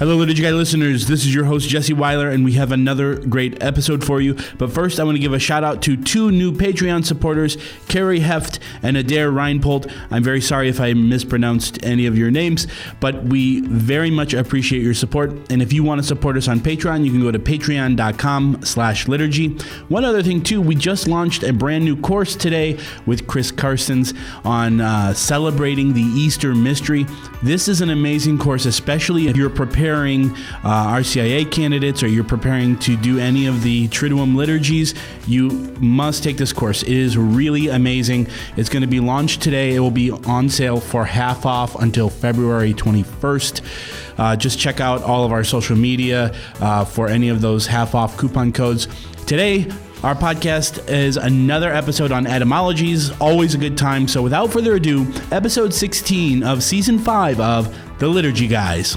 Hello, Liturgy Guy listeners. This is your host, Jesse Weiler, and we have another great episode for you. But first, I want to give a shout out to two new Patreon supporters, Carrie Heft and Adair Reinpold. I'm very sorry if I mispronounced any of your names, but we very much appreciate your support. And if you want to support us on Patreon, you can go to patreon.com slash liturgy. One other thing, too, we just launched a brand new course today with Chris Carstens on uh, celebrating the Easter mystery. This is an amazing course, especially if you're preparing uh, RCIA candidates or you're preparing to do any of the Triduum liturgies. You must take this course. It is really amazing. It's going to be launched today. It will be on sale for half off until February 21st. Uh, just check out all of our social media uh, for any of those half off coupon codes. Today, our podcast is another episode on etymologies, always a good time. So without further ado, episode 16 of season 5 of The Liturgy Guys.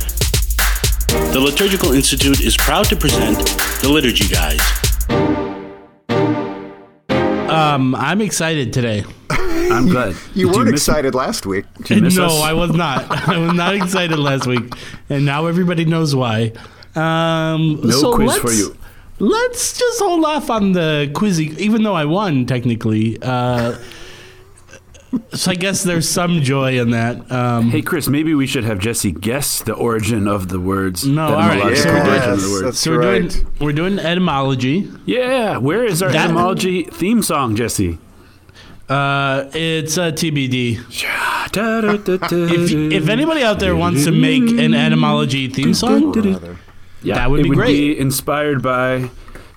The Liturgical Institute is proud to present the Liturgy Guys. Um, I'm excited today. I'm glad. You Did weren't miss- excited last week. Did you miss no, us? I was not. I was not excited last week, and now everybody knows why. Um, No so quiz let's, for you. Let's just hold off on the quiz, even though I won technically. Uh, so I guess there's some joy in that. Um, Hey, Chris, maybe we should have Jesse guess the origin of the words. No, the all right, etymological so we're doing- origin of the Yes, words. that's so we're right. doing we're doing etymology. Yeah, where is our That- etymology theme song, Jesse? Uh, it's a TBD. If, If, if anybody out there wants to make an etymology theme song, yeah, that would it be would great. be inspired by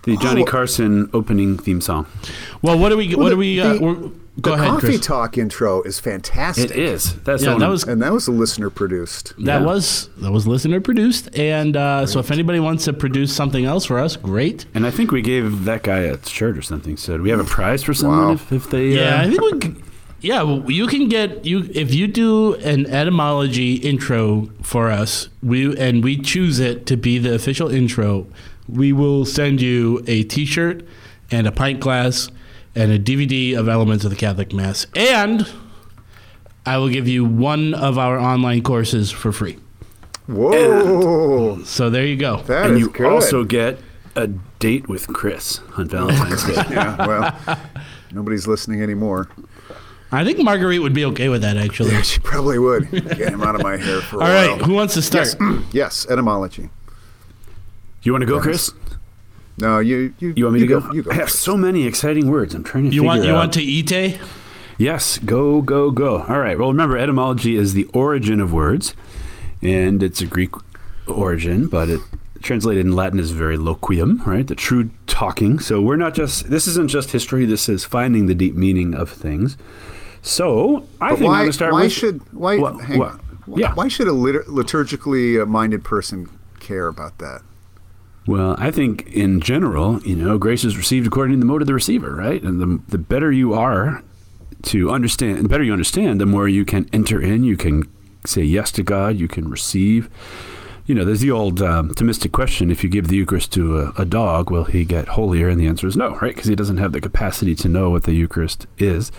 the Johnny Oh. Carson opening theme song. well, what do we? What the- do we? Uh, the- we're, go the ahead, coffee Chris. talk intro is fantastic. It is. That's Yeah, that was And that was a listener produced. that yeah. was that was listener produced, and uh, so if anybody wants to produce something else for us, great. And I think we gave that guy a shirt or something. So do we have a prize for someone Wow. if, if they? Yeah, uh, I think we. c- Yeah, well, you can get you if you do an etymology intro for us. We and we choose it to be the official intro. We will send you a T-shirt and a pint glass and a DVD of Elements of the Catholic Mass, and I will give you one of our online courses for free. Whoa, So there you go. that and is you good. also get a date with Chris on Valentine's Day. yeah, well, nobody's listening anymore. I think Marguerite would be okay with that, actually. She probably would get him out of my hair for a All while. right, who wants to start? Yes, yes, etymology. You want to go, Chris? No, you you You want me to go? go? You go. I have so many exciting words. I'm trying to You figure want you out. want to ite? Yes, go, go, go. All right. Well, remember, etymology is the origin of words, and it's a Greek origin, but it translated in Latin is very loquium, right? The true talking. So we're not just, this isn't just history, this is finding the deep meaning of things. So I But think I'm going to start why with. should why? What- hang what? Why- Yeah. Why should a litur- liturgically uh, minded person care about that? Well, I think in general, you know, grace is received according to the mode of the receiver, right? And the, the better you are to understand, the better you understand, the more you can enter in, you can say yes to God, you can receive. You know, there's the old um, Thomistic question if you give the Eucharist to a, a dog, will he get holier? And the answer is no, right? Because he doesn't have the capacity to know what the Eucharist is.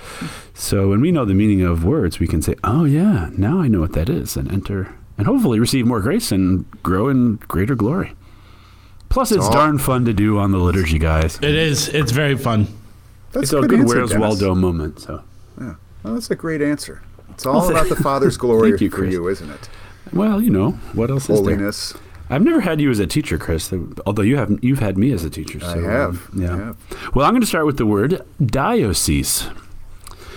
So when we know the meaning of words, we can say, oh, yeah, now I know what that is, and enter, and hopefully receive more grace and grow in greater glory. Plus, it's all- darn fun to do on the liturgy, guys. It is. It's very fun. That's It's a good answer, Where's Dennis. Waldo moment. So, Yeah, well, that's a great answer. It's all Well, about the Father's glory thank you, for Chris. you, isn't it? well, you know what else is there? Holiness. I've never had you as a teacher, Chris. Although you have, you've had me as a teacher. So, I have. um, yeah. I have. Well, I'm going to start with the word diocese.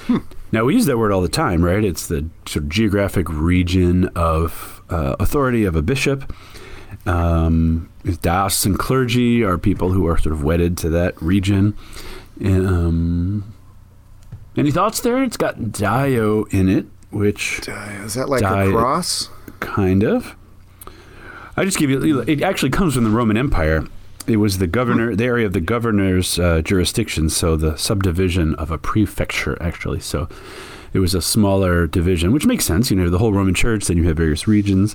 Hmm. Now we use that word all the time, right? It's the sort of geographic region of uh, authority of a bishop. Um, diocesan clergy are people who are sort of wedded to that region. Um, any thoughts there? It's got dio in it, which Uh, Is that like Diet. a cross? kind of. I just give you. It actually comes from the Roman Empire, It was the governor, the area of the governor's uh, jurisdiction, so the subdivision of a prefecture, actually. So it was a smaller division, which makes sense. You know, the whole Roman Church. Then you have various regions.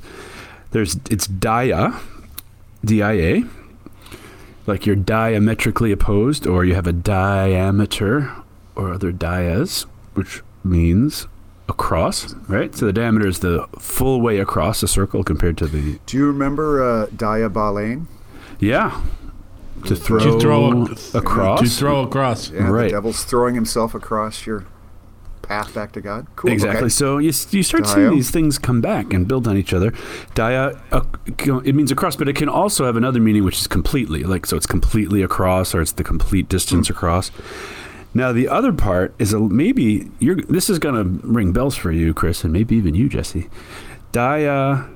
There's it's dia, D-I-A, like you're diametrically opposed, or you have a diameter, or other dias, which means across, right? So the diameter is the full way across a circle compared to the Do you remember uh, diaballein? yeah to throw, To throw across. To throw across. Yeah, Right. the devil's throwing himself across your path back to God. Cool. Exactly. okay. So you, you start seeing these things come back and build on each other. Dia, uh, it means across, but it can also have another meaning, which is completely. Like so, it's completely across, or it's the complete distance Hmm. across. Now the other part is a, maybe you're. This is going to ring bells for you, Chris, and maybe even you, Jesse. Dia.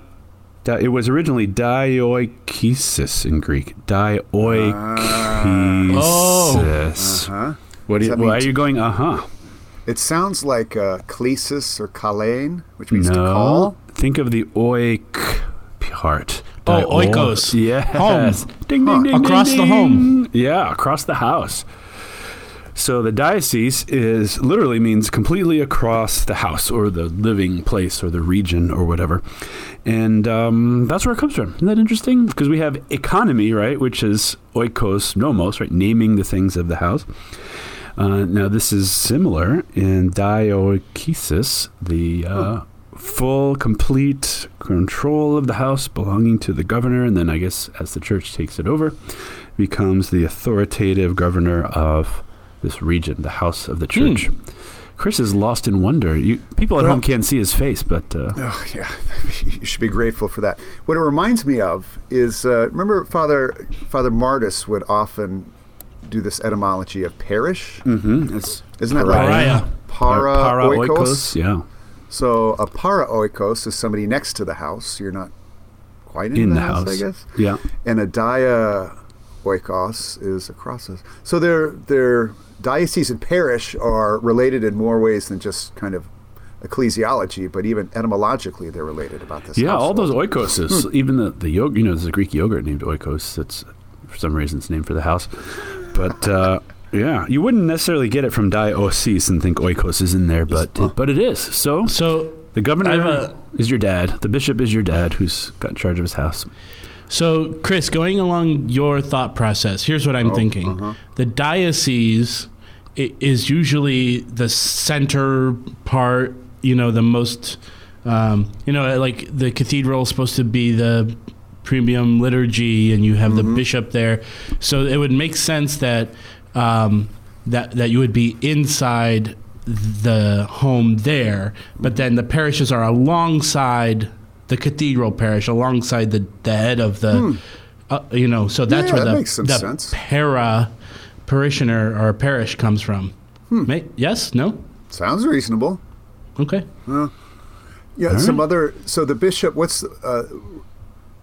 di- It was originally dioikesis in Greek. Dioikesis. Huh? What do you, Does that mean why are you going? Uh huh. It sounds like uh, klesis or kalein, which means No. to call. Think of the oik part. Oh, Di- oikos. Yes. Home. Ding, ding, ding, Across ding, the home. Yeah, across the house. So the diocese is literally means completely across the house or the living place or the region or whatever. And um, that's where it comes from. Isn't that interesting? Because we have economy, right, which is oikos nomos, right, naming the things of the house. Uh, now, this is similar in dioikesis, the uh, full, complete control of the house belonging to the governor, and then I guess as the church takes it over, becomes the authoritative governor of this region, the house of the church. Chris is lost in wonder. You, people at Well- home can't see his face, but uh, Oh, yeah. You should be grateful for that. What it reminds me of is uh, remember Father Father Martis would often do this etymology of parish. mhm, it's Isn't that right? para, para oikos? yeah, So a para oikos is somebody next to the house. You're not quite in, in the, the house, house, I guess. yeah. And a dia oikos is across us. So their their diocese and parish are related in more ways than just kind of ecclesiology, but even etymologically they're related about this. Yeah, all those oikoses, even the the yogurt. You know, there's a Greek yogurt named oikos. That's for some reason it's named for the house. But uh, yeah, you wouldn't necessarily get it from diocesis and think oikos is in there, but but it is. So So the governor a- is your dad. The bishop is your dad, who's got charge of his house. So, Chris, going along your thought process, here's what Oh, I'm thinking. uh-huh. The diocese is usually the center part, you know, the most, um, you know, like the cathedral is supposed to be the premium liturgy and you have Mm-hmm. the bishop there. So it would make sense that um, that that you would be inside the home there, but then the parishes are alongside the cathedral parish, alongside the, the head of the, uh, you know. So that's Hmm. Yeah, where that the the sense. para parishioner or parish comes from. Hmm. May, yes? No? Sounds reasonable. Okay. Yeah, some other. So the bishop. What's uh,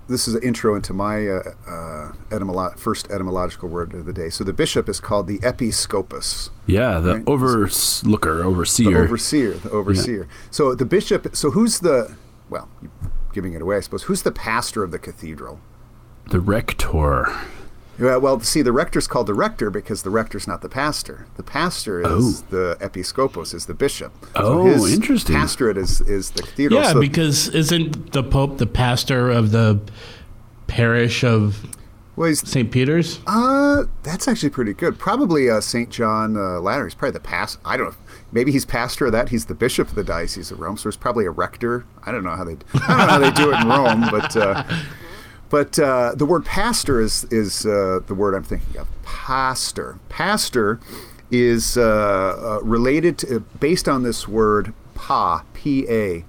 this is an intro into my uh, uh, etymolo- first etymological word of the day. So the bishop is called the episcopus, Yeah, the Right. overlooker, the overseer. overseer, the overseer. So the bishop. So who's the? Well, giving it away, I suppose. Who's the pastor of the cathedral? the rector. Yeah, well, see, the rector's called the rector because the rector's not the pastor. The pastor is the episcopos, is the bishop. Oh, his interesting. Pastorate is, is the cathedral. Yeah, So- because isn't the Pope the pastor of the parish of well, St. Peter's? Uh, that's actually pretty good. Probably uh, St. John uh, Lateran. He's probably the past. I don't know. Maybe he's pastor of that. He's the bishop of the diocese of Rome. So there's probably a rector. I don't know how they. I don't know how they do it in Rome, but uh, but uh, the word pastor is is uh, the word I'm thinking of. Pastor. Pastor is uh, uh, related to based on this word pa p a,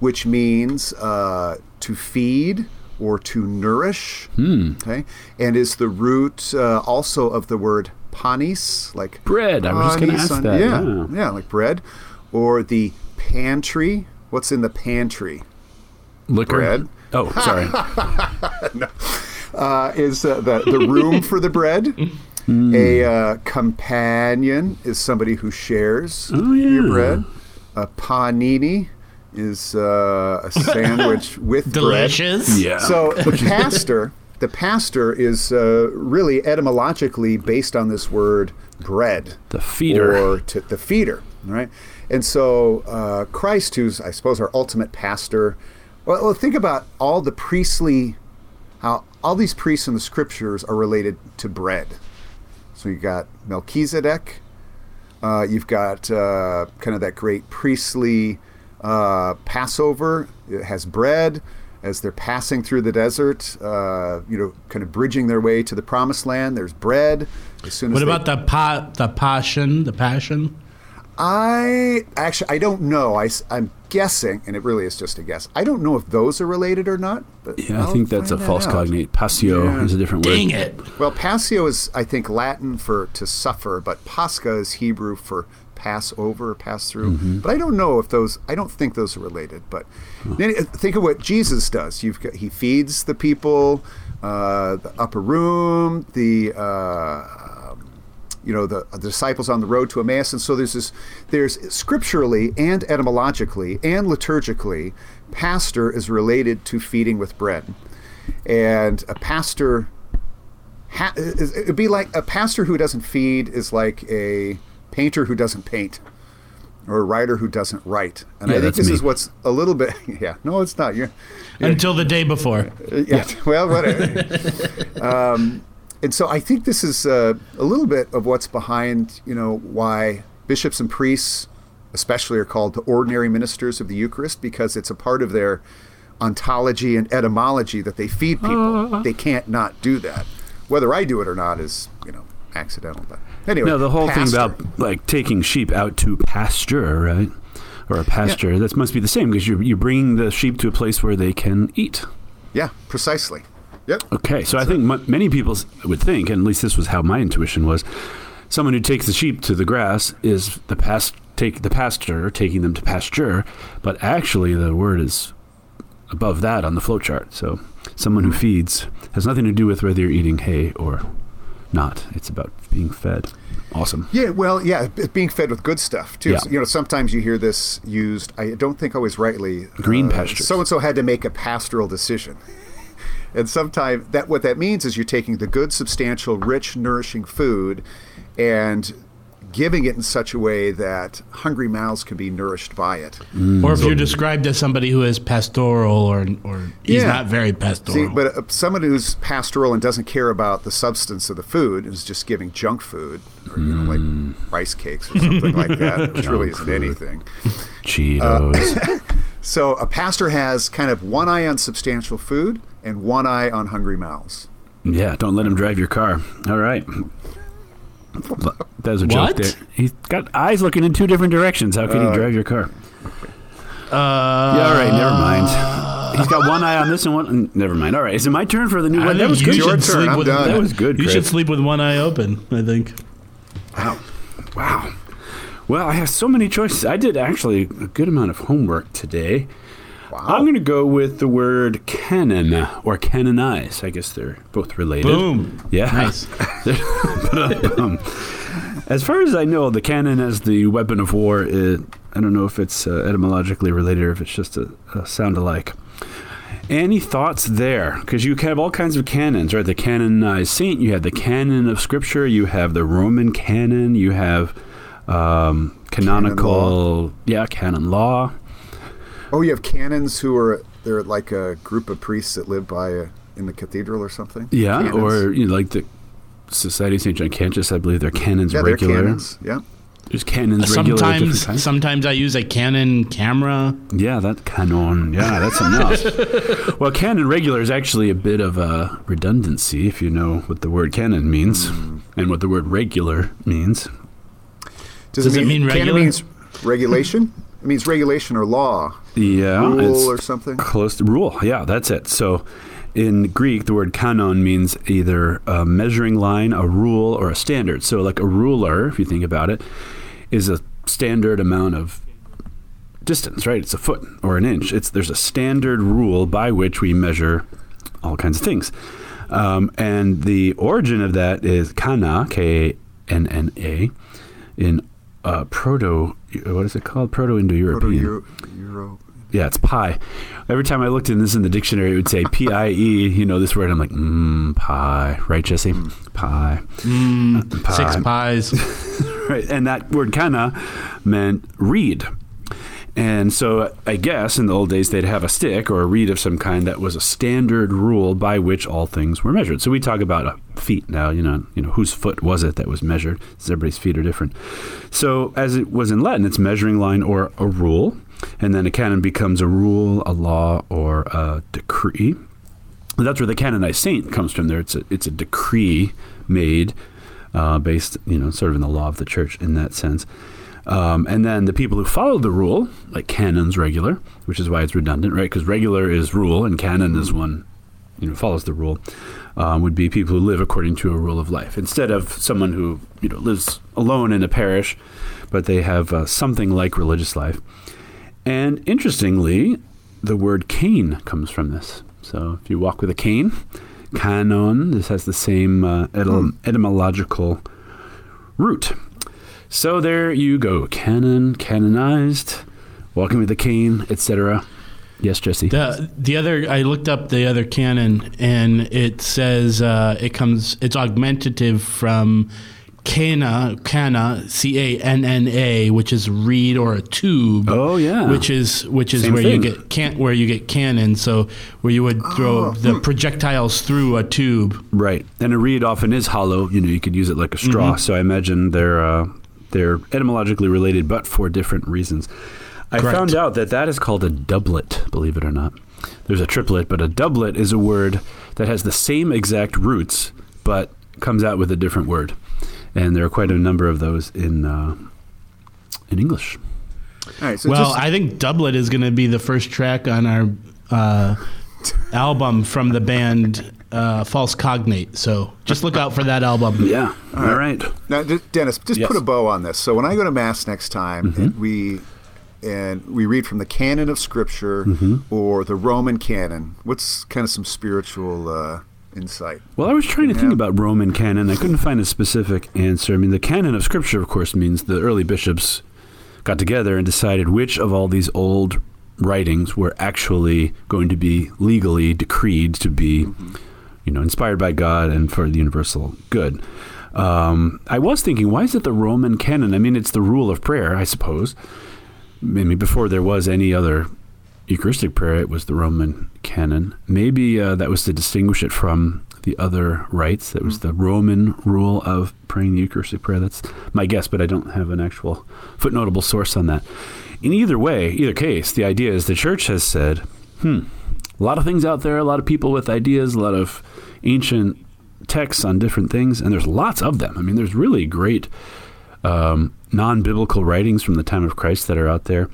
which means uh, to feed or to nourish. Okay, and is the root uh, also of the word panis, like Bread. I was just gonna panis ask on- that, Yeah, yeah. yeah, like bread, or the pantry. What's in the pantry? Liquor. Bread. Oh, sorry. uh, is uh, the, the room for the bread. A uh, companion is somebody who shares Oh, your bread. A panini is uh, a sandwich with bread. Delicious. yeah. So the pastor, the pastor is uh, really etymologically based on this word bread. The feeder. Or to, the feeder, right? And so uh, Christ, who's, I suppose, our ultimate pastor, well, think about all the priestly, how all these priests in the scriptures are related to bread. So you've got Melchizedek, uh, you've got uh, kind of that great priestly uh, Passover. It has bread as they're passing through the desert, uh, you know, kind of bridging their way to the promised land. There's bread. As soon as What they- about the pa- the passion? The passion? I actually I don't know. I, I'm guessing, and it really is just a guess. I don't know if those are related or not. But Yeah, I I'll think that's a that false out. cognate. Passio Yeah. is a different word. Dang it! Well, passio is I think Latin for to suffer, but pascha is Hebrew for pass over, pass through. Mm-hmm. But I don't know if those. I don't think those are related. But then uh, think of what Jesus does. You've got, he feeds the people, uh, the upper room, the. Uh, you know the, the disciples on the road to Emmaus, and so there's this, there's scripturally and etymologically and liturgically, pastor is related to feeding with bread, and a pastor, ha- it'd be like a pastor who doesn't feed is like a painter who doesn't paint, or a writer who doesn't write, and Yeah, I think this me. is what's a little bit, yeah, no, it's not. You're, Until the day before. yeah. Well, whatever. um, and so I think this is uh, a little bit of what's behind, you know, why bishops and priests, especially, are called the ordinary ministers of the Eucharist because it's a part of their ontology and etymology that they feed people. They can't not do that. Whether I do it or not is, you know, accidental. But anyway, No, the whole thing about like taking sheep out to pasture, right? Or a pasture, Yeah. that must be the same because you're, you're bringing the sheep to a place where they can eat. yeah, precisely. Yep. Okay, so I think m- many people would think, and at least this was how my intuition was, someone who takes the sheep to the grass is the past take the pastor taking them to pasture, but actually the word is above that on the flowchart. So someone who feeds has nothing to do with whether you're eating hay or not. It's about being fed. Awesome. Yeah, well, yeah, being fed with good stuff too. Yeah. So, you know, sometimes you hear this used. I don't think always rightly. Green uh, pasture. So and so had to make a pastoral decision, and sometimes that what that means is you're taking the good, substantial, rich, nourishing food, and giving it in such a way that hungry mouths can be nourished by it. Mm. Or if you're described as somebody who is pastoral or or he's Yeah. not very pastoral. See, pastoral. but uh, someone who's pastoral and doesn't care about the substance of the food is just giving junk food, or you know, like mm. rice cakes or something like that, which really isn't anything. Cheetos. Uh, so a pastor has kind of one eye on substantial food and one eye on hungry mouths. yeah, don't let him drive your car. All right. That was a joke What? there. He's got eyes looking in two different directions. How can he drive your car? uh, Yeah, all right, never mind. He's got one eye on this and one. Never mind. All right, is it my turn for the new I one? That was good. Your turn, sleep I'm with done. That was good, You Chris. should sleep with one eye open. I think. Wow, wow. Well, I have so many choices. I did actually a good amount of homework today. I'm going to go with the word canon or canonize. I guess they're both related. Boom. Yeah. Nice. Um, as far as I know, the cannon as the weapon of war, it, I don't know if it's uh, etymologically related or if it's just a, a sound alike. Any thoughts there? Because you have all kinds of canons, right? The canonized saint, you have the canon of scripture, you have the Roman canon, you have um, canonical, yeah, canon law. Oh, you have canons who are they're like a group of priests that live by a, in the cathedral or something. Yeah, Canons. or you know, like the Society of St. John Cantius, I believe they're canons yeah, they're regular. canons. Yeah. There's canons regular. at Sometimes, times. sometimes I use a Canon camera. Yeah, that canon. Yeah, that's enough. well, canon regular is actually a bit of a redundancy if you know what the word canon means hmm. and what the word regular means. Does, Does it mean canon regular? means regulation? it means regulation or law, Yeah, rule or something. close to rule. Yeah, that's it. So in Greek, the word canon means either a measuring line, a rule, or a standard. So, like a ruler, if you think about it, is a standard amount of distance, right? It's a foot or an inch. It's there's a standard rule by which we measure all kinds of things. Um, and the origin of that is kana, K N N A, in uh, proto. What is it called? Proto Indo-European. Yeah, it's pie. Every time I looked in this in the dictionary, it would say P I E. You know this word. I'm like, mmm, pie, right, Jesse? Mm. Pie. Mm. Pie. Six pies. right? And that word kana meant reed. And so I guess in the old days they'd have a stick or a reed of some kind that was a standard rule by which all things were measured. So we talk about feet now, you know, you know whose foot was it that was measured? Everybody's feet are different. So as it was in Latin, it's measuring line or a rule, and then a canon becomes a rule, a law, or a decree. And that's where the canonized saint comes from. There, it's a it's a decree made uh, based, you know, sort of in the law of the church in that sense. Um, and then the people who follow the rule, like canons regular, which is why it's redundant, right? Because regular is rule and canon is one, you know, follows the rule, um, would be people who live according to a rule of life instead of someone who, you know, lives alone in a parish, but they have uh, something like religious life. And interestingly, the word cane comes from this. So if you walk with a cane, canon, this has the same uh, etym- etymological root. So there you go. Canon, canonized, walking with a cane, etc. Yes, Jesse. The the other I looked up the other canon and it says uh, it comes it's augmentative from cana cana c a n n a which is reed or a tube. Oh, yeah. which is which is Same where thing. you get can where you get cannon. So where you would throw the projectiles through a tube. Right, and a reed often is hollow. You know, you could use it like a straw. So I imagine they're uh, they're etymologically related, but for different reasons. I Correct. found out that that is called a doublet. Believe it or not, there's a triplet, but a doublet is a word that has the same exact roots, but comes out with a different word. And there are quite a number of those in uh, in English. All right, so well, just, I think Doublet is going to be the first track on our uh, album from the band uh, False Cognate. So just look out for that album. Yeah. All right. Now, D- Dennis, just Yes. put a bow on this. So when I go to mass next time, Mm-hmm. and we and we read from the canon of Scripture Mm-hmm. or the Roman canon, what's kind of some spiritual uh, insight? Well, I was trying to think about Roman canon. I couldn't find a specific answer. I mean, the canon of Scripture, of course, means the early bishops got together and decided which of all these old writings were actually going to be legally decreed to be, you know, inspired by God and for the universal good. Um, I was thinking, why is it the Roman canon? I mean, it's the rule of prayer, I suppose. Maybe before there was any other Eucharistic prayer, it was the Roman canon. Maybe uh, that was to distinguish it from the other rites. That was the Roman rule of praying the Eucharistic prayer. That's my guess, but I don't have an actual footnotable source on that. In either way, either case, the idea is the church has said, hmm, a lot of things out there, a lot of people with ideas, a lot of ancient texts on different things, and there's lots of them. I mean, there's really great um, non biblical writings from the time of Christ that are out there.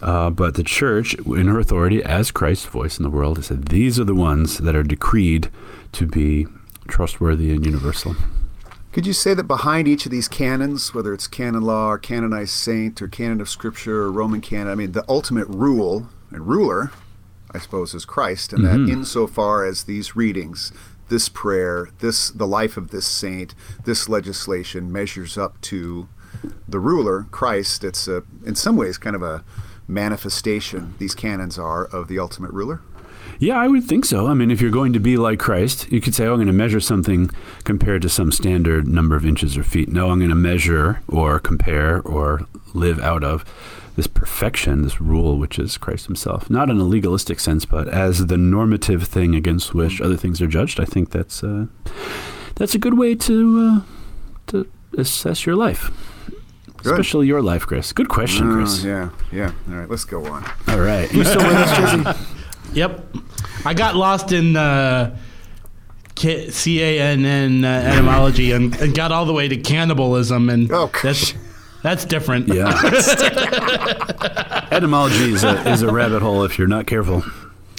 Uh, but the church, in her authority as Christ's voice in the world, has said these are the ones that are decreed to be trustworthy and universal. Could you say that behind each of these canons, whether it's canon law or canonized saint or canon of Scripture or Roman canon, I mean, the ultimate rule and ruler, I suppose, is Christ, and Mm-hmm. that insofar as these readings, this prayer, this the life of this saint, this legislation measures up to the ruler, Christ. It's a, in some ways, kind of a manifestation. These canons are of the ultimate ruler. Yeah, I would think so. I mean, if you're going to be like Christ, you could say, oh, I'm going to measure something compared to some standard number of inches or feet. No, I'm going to measure or compare or live out of this perfection, this rule, which is Christ himself. Not in a legalistic sense, but as the normative thing against which other things are judged. I think that's, uh, that's a good way to, uh, to assess your life. Good. Especially your life, Chris. Good question, Chris. Oh, yeah, yeah. All right, let's go on. All right. You still with us, Jesse? Yep. I got lost in uh, K- C-A-N-N uh, etymology and, and got all the way to cannibalism, and Oh, that's that's different. Yeah. Etymology is a, is a rabbit hole if you're not careful.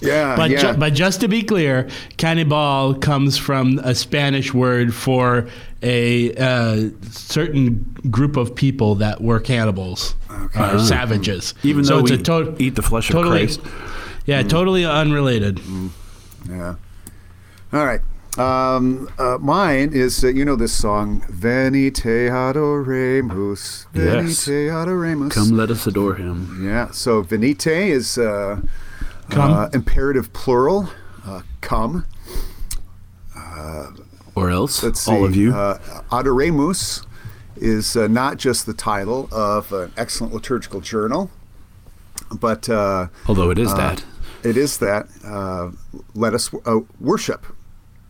Yeah, But, yeah. ju- but just to be clear, cannibal comes from a Spanish word for a uh, certain group of people that were cannibals, uh, savages. Even so though it's we a to- eat the flesh of totally, Christ. yeah, totally unrelated. Yeah. All right. Um, uh, mine is, uh, you know this song, Venite adoremus. Yes. Venite adoremus. Come, let us adore him. Yeah, so venite is uh, Come. uh, imperative plural. Uh, come. Or else, Let's see. all of you. Uh, adoremus is uh, not just the title of an excellent liturgical journal, but uh, Although it is that. it is that. Uh, let us uh, worship.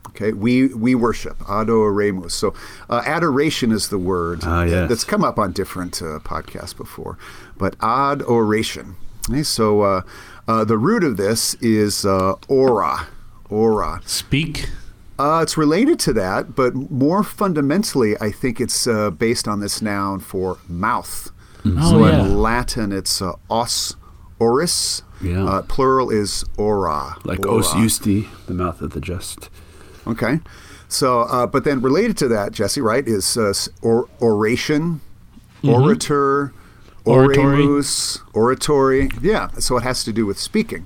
Okay, we we worship adoremus. So uh, adoration is the word Ah, yes. that's come up on different uh, podcasts before, but adoration. Okay, so uh, uh, the root of this is uh, aura, aura. Speak. Uh, it's related to that, but more fundamentally, I think it's uh, based on this noun for mouth. Oh, so yeah. in Latin, it's uh, os, oris. Yeah. Uh, plural is ora. like ora. os justi, the mouth of the just. Okay. So, uh, but then related to that, Jesse, right, is uh, or, oration, orator, Mm-hmm. Oratory. oremus, oratory. Yeah. So it has to do with speaking.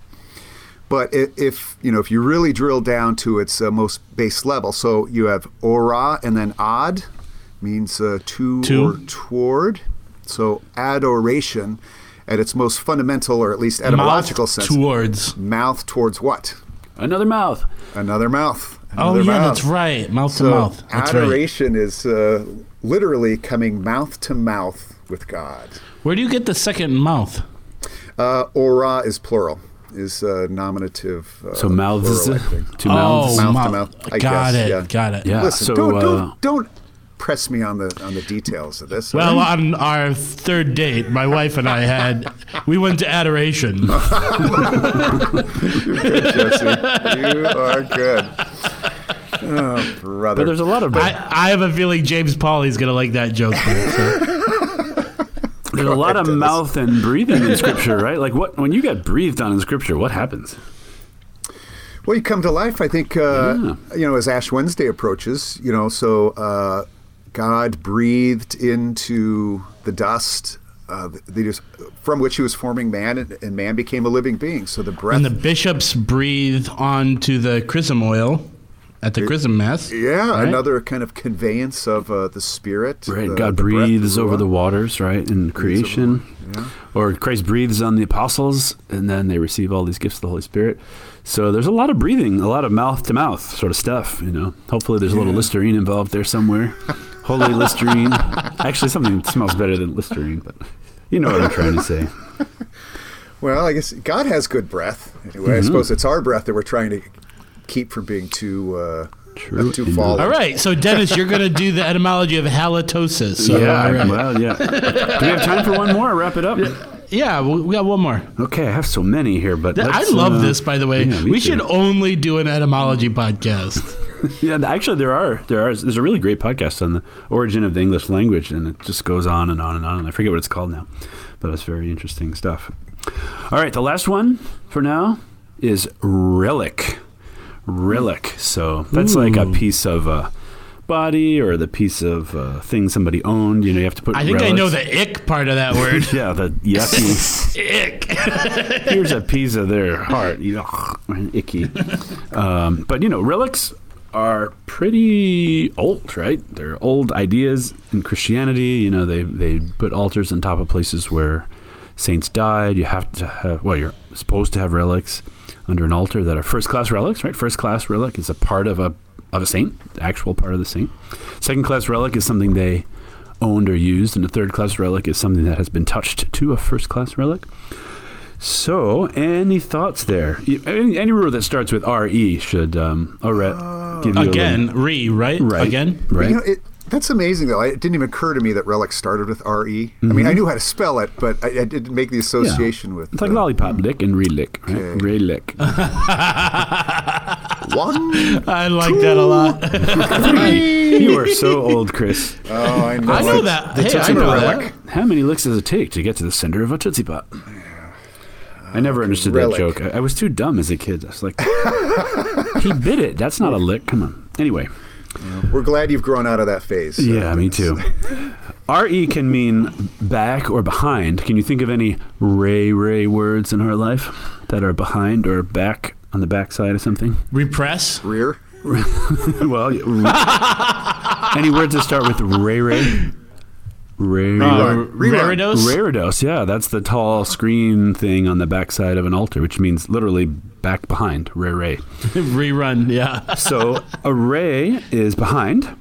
But if you know, if you really drill down to its uh, most base level, so you have ora and then ad means uh, to, To. or toward. So adoration, at its most fundamental or at least etymological Mouth sense, towards. mouth towards what? Another mouth. Another mouth. Oh yeah, mouth. that's right. Mouth So to mouth. That's right. adoration is uh, literally coming mouth to mouth with God. Where do you get the second mouth? Uh, ora is plural, is uh, nominative. Uh, So mouths, plural, I think. two mouths. Oh, Mouth to mouth. mouth, I got guess, it. yeah. Got it. Yeah. Listen, so, don't, uh, don't don't press me on the on the details of this. Well, all right? on our third date, my wife and I had, we went to adoration. Jesse, you are good. Oh, brother. But there's a lot of I, I have a feeling James Pauly's gonna like that joke. so. there's a lot of mouth and breathing in scripture, right? Like what when you get breathed on in scripture, what happens? Well, you come to life, I think, uh, you know, as Ash Wednesday approaches, you know, so uh, God breathed into the dust uh, the, the, from which he was forming man, and, and man became a living being. So the breath. And the bishops breathe onto the chrism oil at the chrism mass. yeah, right? another kind of conveyance of uh, the spirit. Right, the- God the breathes over the waters, right, in creation. yeah. Or Christ breathes on the apostles, and then they receive all these gifts of the Holy Spirit. So there's a lot of breathing, a lot of mouth to mouth sort of stuff. You know, hopefully there's a little Listerine involved there somewhere. Holy Listerine. Actually, something that smells better than Listerine, but you know what I'm trying to say. Well, I guess God has good breath. Anyway, Mm-hmm. I suppose it's our breath that we're trying to keep from being too uh, True, too indeed. fallen. All right, so Dennis, you're gonna do the etymology of halitosis. So, yeah, all right. well, yeah. Do we have time for one more? Or wrap it up. yeah, we we got one more. Okay, I have so many here, but I let's, love uh, this, by the way. yeah, we too. should only do an etymology podcast. Yeah, actually, there are there are there's a really great podcast on the origin of the English language, and it just goes on and on and on. And I forget what it's called now, but it's very interesting stuff. All right, the last one for now is relic. Relic. So that's like a piece of uh, body or the piece of uh, thing somebody owned. You know, you have to put. I think I know the ick part of that word. Yeah, the yucky. ick. here's a piece of their heart. You know, icky. Um, but you know, relics are pretty old, right? They're old ideas in Christianity. You know, they they put altars on top of places where saints died. You have to have well, you're supposed to have relics under an altar that are first class relics, right? First class relic is a part of a of a saint, actual part of the saint. Second class relic is something they owned or used, and a third class relic is something that has been touched to a first class relic. So, any thoughts there? Any, any rule that starts with RE should um, Aret give you a Again, little- re, right? right? Again? right? You know, it, that's amazing, though. It didn't even occur to me that relic started with R-E. I mean, I knew how to spell it, but I, I didn't make the association with it's like uh, lollipop lick and relic, right? Okay. Relic. one. I like that a lot. you are so old, Chris. Oh, I know. I know that. The Hey, I Tootsie know Relic. that. How many licks does it take to get to the center of a Tootsie Pop? I never understood relic. that joke. I, I was too dumb as a kid. I was like, he bit it. That's not a lick. Come on. Anyway. We're glad you've grown out of that phase. uh, Yeah, me too. RE can mean back or behind. Can you think of any Ray Ray words in our life that are behind or back on the backside of something? Repress. Rear. well, any words that start with Ray Ray? Ray Uh, Rerun. Raridos? Reredos, yeah, that's the tall screen thing on the backside of an altar, which means literally back behind. Ray Ray. Rerun, yeah. So array is behind,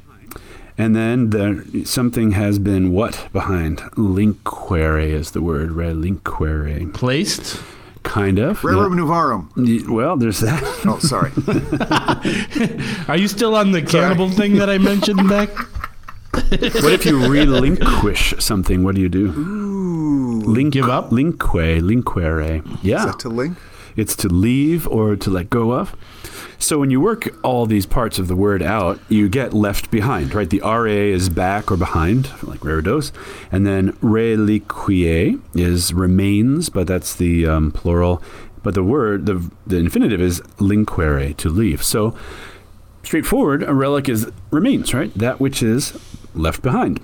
and then the, something has been what behind? Linquere is the word. Relinquere. Placed. Kind of. Rerum Novarum. Well, there's that. Oh, sorry. Are you still on the cannibal thing that I mentioned back? what if you relinquish something? What do you do? Link, Give up? Linkque. Linquere. Yeah. Is that to link? It's to leave or to let go of. So when you work all these parts of the word out, you get left behind, right? The RA is back or behind, like reredos. And then reliquiae is remains, but that's the um, plural. But the word, the, the infinitive is linquere, to leave. So straightforward, a relic is remains, right? That which is left behind.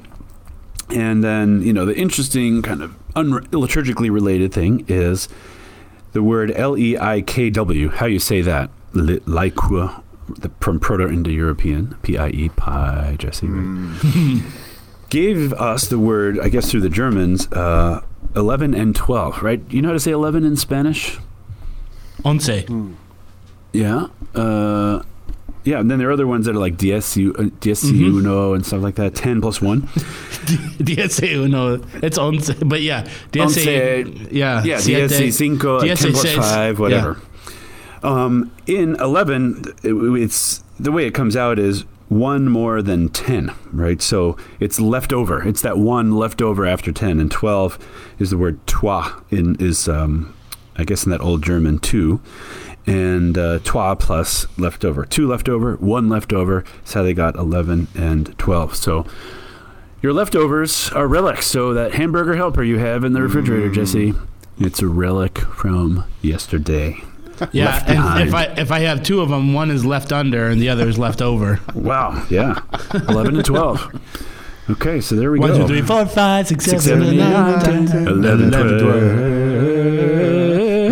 And then, you know, the interesting kind of un- liturgically related thing is the word L E I K W. How you say that? Li- Laikua, the, from Proto-Indo-European, P-I-E, pi, Jesse. right? Gave us the word, I guess through the Germans, uh, 11 and 12, right? You know how to say 11 in Spanish? Once. Yeah. Uh, yeah, and then there are other ones that are like y- uh, diez y uno and stuff like that. 10 plus 1. DSA uno. It's once, but yeah. DSA. Once, yeah. Yeah, siete, DSC cinco, like 10 plus seis. 5, whatever. Um, in 11, it, it's the way it comes out is one more than 10, right? So it's left over. It's that one left over after 10. And 12 is the word toi, in, is, um, I guess, in that old German, two. And uh, toi plus leftover. Two leftover, one leftover. That's how they got 11 and 12. So your leftovers are relics. So that hamburger helper you have in the refrigerator, Jesse, it's a relic from yesterday. Yeah. Left And if I if I have two of them, one is left under and the other is left over. Wow. Yeah. 11 and 12. Okay, so there we One, go. two, three, four, five, six, Six, seven, seven, eight, eight, nine, nine, ten, 11, 11, 12.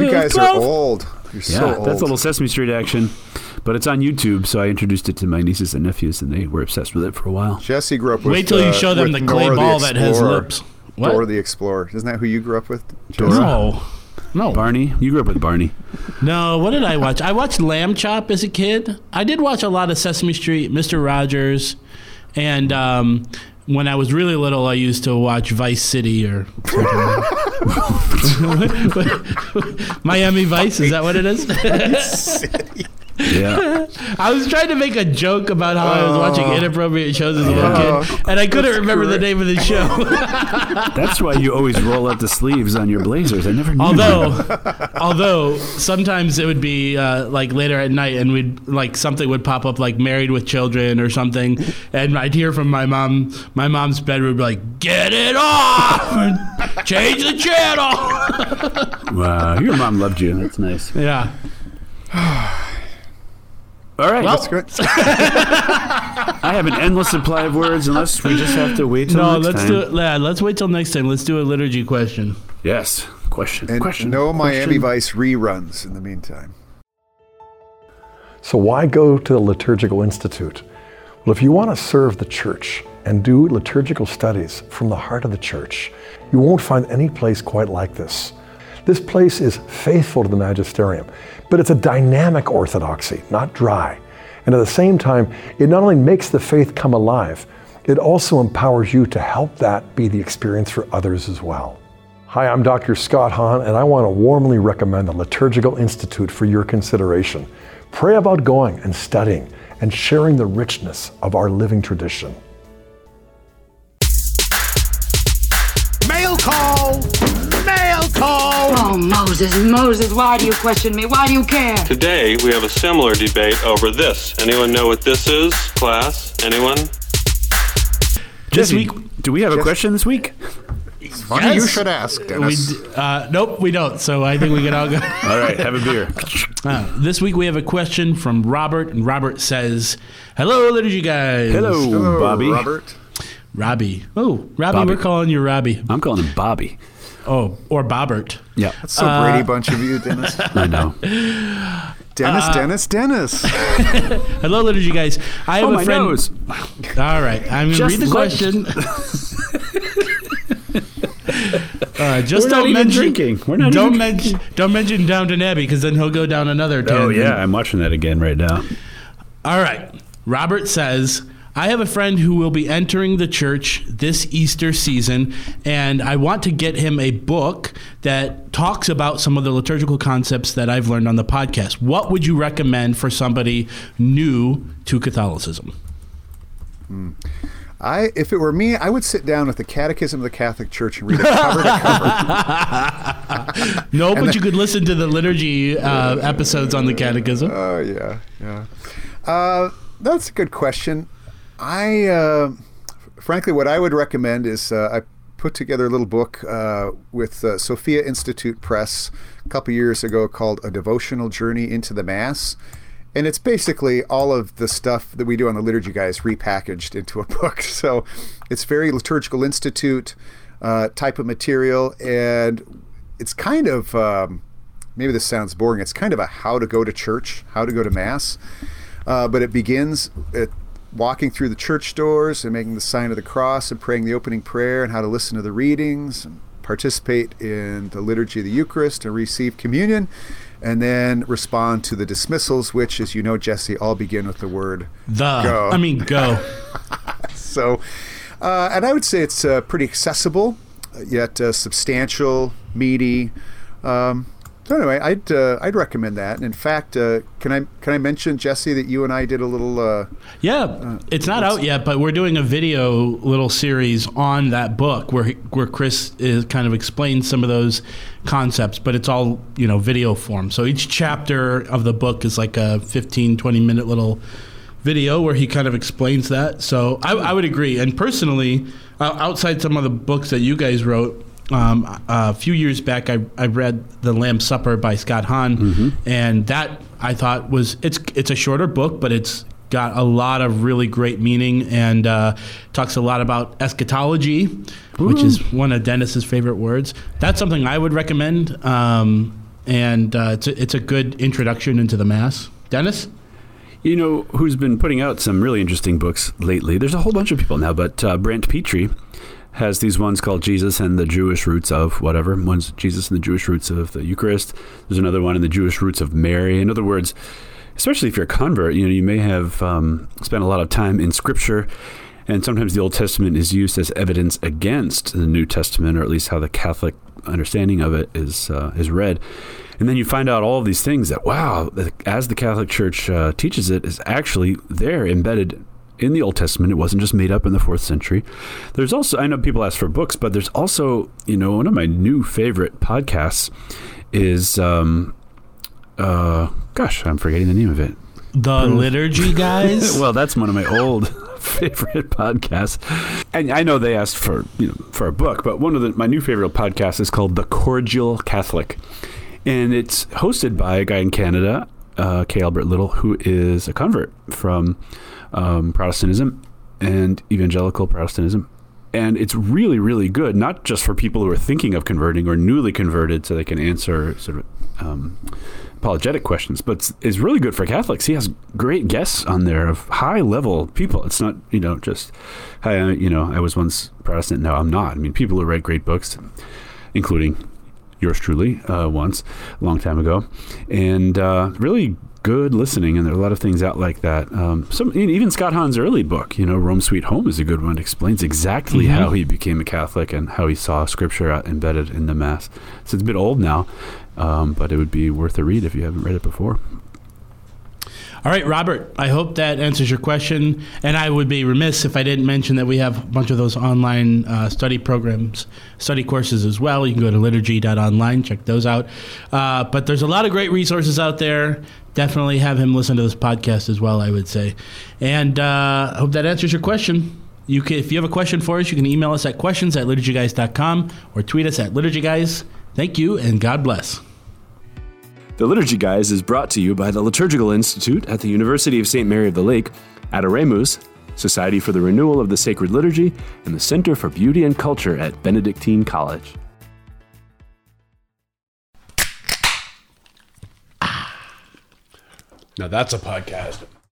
You guys Twelve. are old. You're Yeah, so old. that's a little Sesame Street action. But it's on YouTube, so I introduced it to my nieces and nephews, and they were obsessed with it for a while. Jesse grew up with. Wait till you uh, show them the clay Nora ball that has lips. What? Dora the Explorer. Isn't that who you grew up with? Jesse? No. No. Barney, you grew up with Barney. No, what did I watch? I watched Lamb Chop as a kid. I did watch a lot of Sesame Street, Mr. Rogers, and um, when I was really little, I used to watch Vice City or Miami Vice. Is that what it is? Yeah. I was trying to make a joke about how I was watching inappropriate shows as a little Oh, kid, and I couldn't remember the name of the show. That's why you always roll up the sleeves on your blazers. I never knew. although, although sometimes it would be uh, like later at night, and we'd like something would pop up like "Married with Children" or something, and I'd hear from my mom. My mom's bedroom would be like, "Get it off! Change the channel." Wow, your mom loved you. That's nice. yeah. All right. Well, That's great. I have an endless supply of words unless we just have to wait till no, next let's time. do it. Yeah, let's wait till next time. Let's do a liturgy question. Yes. Question. And question. no Miami. Vice reruns in the meantime. So, why go to the Liturgical Institute? Well, if you want to serve the church and do liturgical studies from the heart of the church, you won't find any place quite like this. This place is faithful to the magisterium, but it's a dynamic orthodoxy, not dry. And at the same time, it not only makes the faith come alive, it also empowers you to help that be the experience for others as well. Hi, I'm Dr. Scott Hahn, and I want to warmly recommend the Liturgical Institute for your consideration. Pray about going and studying and sharing the richness of our living tradition. Oh, Moses, Moses, why do you question me? Why do you care? Today, we have a similar debate over this. Anyone know what this is, class? Anyone? This Jesse, week, do we have a question this week? Funny you should ask, we Dennis. d- uh, nope, we don't. So I think we can all go. All right, have a beer. Uh, this week we have a question from Robert, and Robert says, "Hello, liturgy guys. Hello, Hello, Bobby. Robert. Robbie. Oh, Robbie, Bobby. we're calling you Robbie. I'm calling him Bobby. Oh, or Bobbert. Yeah, That's so Brady Bunch of you, Dennis. I know. Dennis, Uh, Dennis, Dennis. Hello, liturgy guys. I have Oh, a my friend. nose. All right, I'm going to read the question. uh, just We're don't even mention drinking. We're not don't even mention don't mention Downton Abbey because then he'll go down another tangent. Oh yeah, I'm watching that again right now. All right. Robert says, I have a friend who will be entering the church this Easter season, and I want to get him a book that talks about some of the liturgical concepts that I've learned on the podcast. What would you recommend for somebody new to Catholicism? I, if it were me, I would sit down with the Catechism of the Catholic Church and read it cover to cover. No, And but then- you could listen to the liturgy uh, episodes on the catechism. Oh yeah, yeah. Uh, that's a good question. I, uh, frankly, what I would recommend is uh, I put together a little book uh, with uh, Sophia Institute Press a couple years ago called A Devotional Journey into the Mass. And it's basically all of the stuff that we do on the Liturgy Guys repackaged into a book. So it's very Liturgical Institute uh, type of material. And it's kind of, um, maybe this sounds boring, it's kind of a how to go to church, how to go to Mass. Uh, but it begins at walking through the church doors and making the sign of the cross and praying the opening prayer and how to listen to the readings and participate in the liturgy of the Eucharist and receive communion and then respond to the dismissals, which, as you know, Jesse, all begin with the word The, go. I mean, go. so, uh, and I would say it's uh, pretty accessible, yet uh, substantial, meaty. Um, so anyway, I'd uh, I'd recommend that. And in fact, uh, can I can I mention Jesse that you and I did a little uh, Yeah, it's not out yet, but we're doing a video little series on that book where where Chris is kind of explains some of those concepts, but it's all you know video form. So each chapter of the book is like a 15, 20 minute little video where he kind of explains that. So I, I would agree. And personally, uh, outside some of the books that you guys wrote. Um, a few years back, I, I read The Lamb's Supper by Scott Hahn, and that I thought was it's it's a shorter book, but it's got a lot of really great meaning and uh, talks a lot about eschatology, which is one of Dennis's favorite words. That's something I would recommend, um, and uh, it's a, it's a good introduction into the Mass. Dennis. You know who's been putting out some really interesting books lately? There's a whole bunch of people now, but uh, Brant Pitre has these ones called Jesus and the Jewish Roots of whatever. One's Jesus and the Jewish Roots of the Eucharist. There's another one in the Jewish Roots of Mary. In other words, especially if you're a convert, you know, you may have um, spent a lot of time in Scripture, and sometimes the Old Testament is used as evidence against the New Testament, or at least how the Catholic understanding of it is uh, is read. And then you find out all of these things that wow, as the Catholic Church uh, teaches it, is actually there embedded in the Old Testament. It wasn't just made up in the fourth century. There's also I know people ask for books, but there's also you know one of my new favorite podcasts is um, uh, gosh, I'm forgetting the name of it. The liturgy guys. well, that's one of my old favorite podcasts. And I know they asked for you know for a book, but one of the, my new favorite podcasts is called The Cordial Catholic, and it's hosted by a guy in Canada, uh, K. Albert Little, who is a convert from um, Protestantism and evangelical Protestantism. And it's really, really good, not just for people who are thinking of converting or newly converted so they can answer sort of um, apologetic questions, but it's, really good for Catholics. He has great guests on there of high level people. It's not, you know, just, hi, you know, I was once Protestant, now I'm not. I mean, people who write great books, including yours truly, uh, once, a long time ago, and uh, really good listening. And there are a lot of things out like that. Um, some even Scott Hahn's early book, you know, Rome Sweet Home, is a good one. It explains exactly Mhm. how he became a Catholic and how he saw Scripture embedded in the Mass. So it's a bit old now, um, but it would be worth a read if you haven't read it before. All right, Robert, I hope that answers your question. And I would be remiss if I didn't mention that we have a bunch of those online uh, study programs, study courses as well. You can go to liturgy.online, check those out. Uh, but there's a lot of great resources out there. Definitely have him listen to this podcast as well, I would say. And uh, I hope that answers your question. You can, if you have a question for us, you can email us at questions at liturgyguys.com or tweet us at liturgyguys. Thank you, and God bless. The Liturgy Guys is brought to you by the Liturgical Institute at the University of St. Mary of the Lake, Adoremus, Society for the Renewal of the Sacred Liturgy, and the Center for Beauty and Culture at Benedictine College. Now that's a podcast.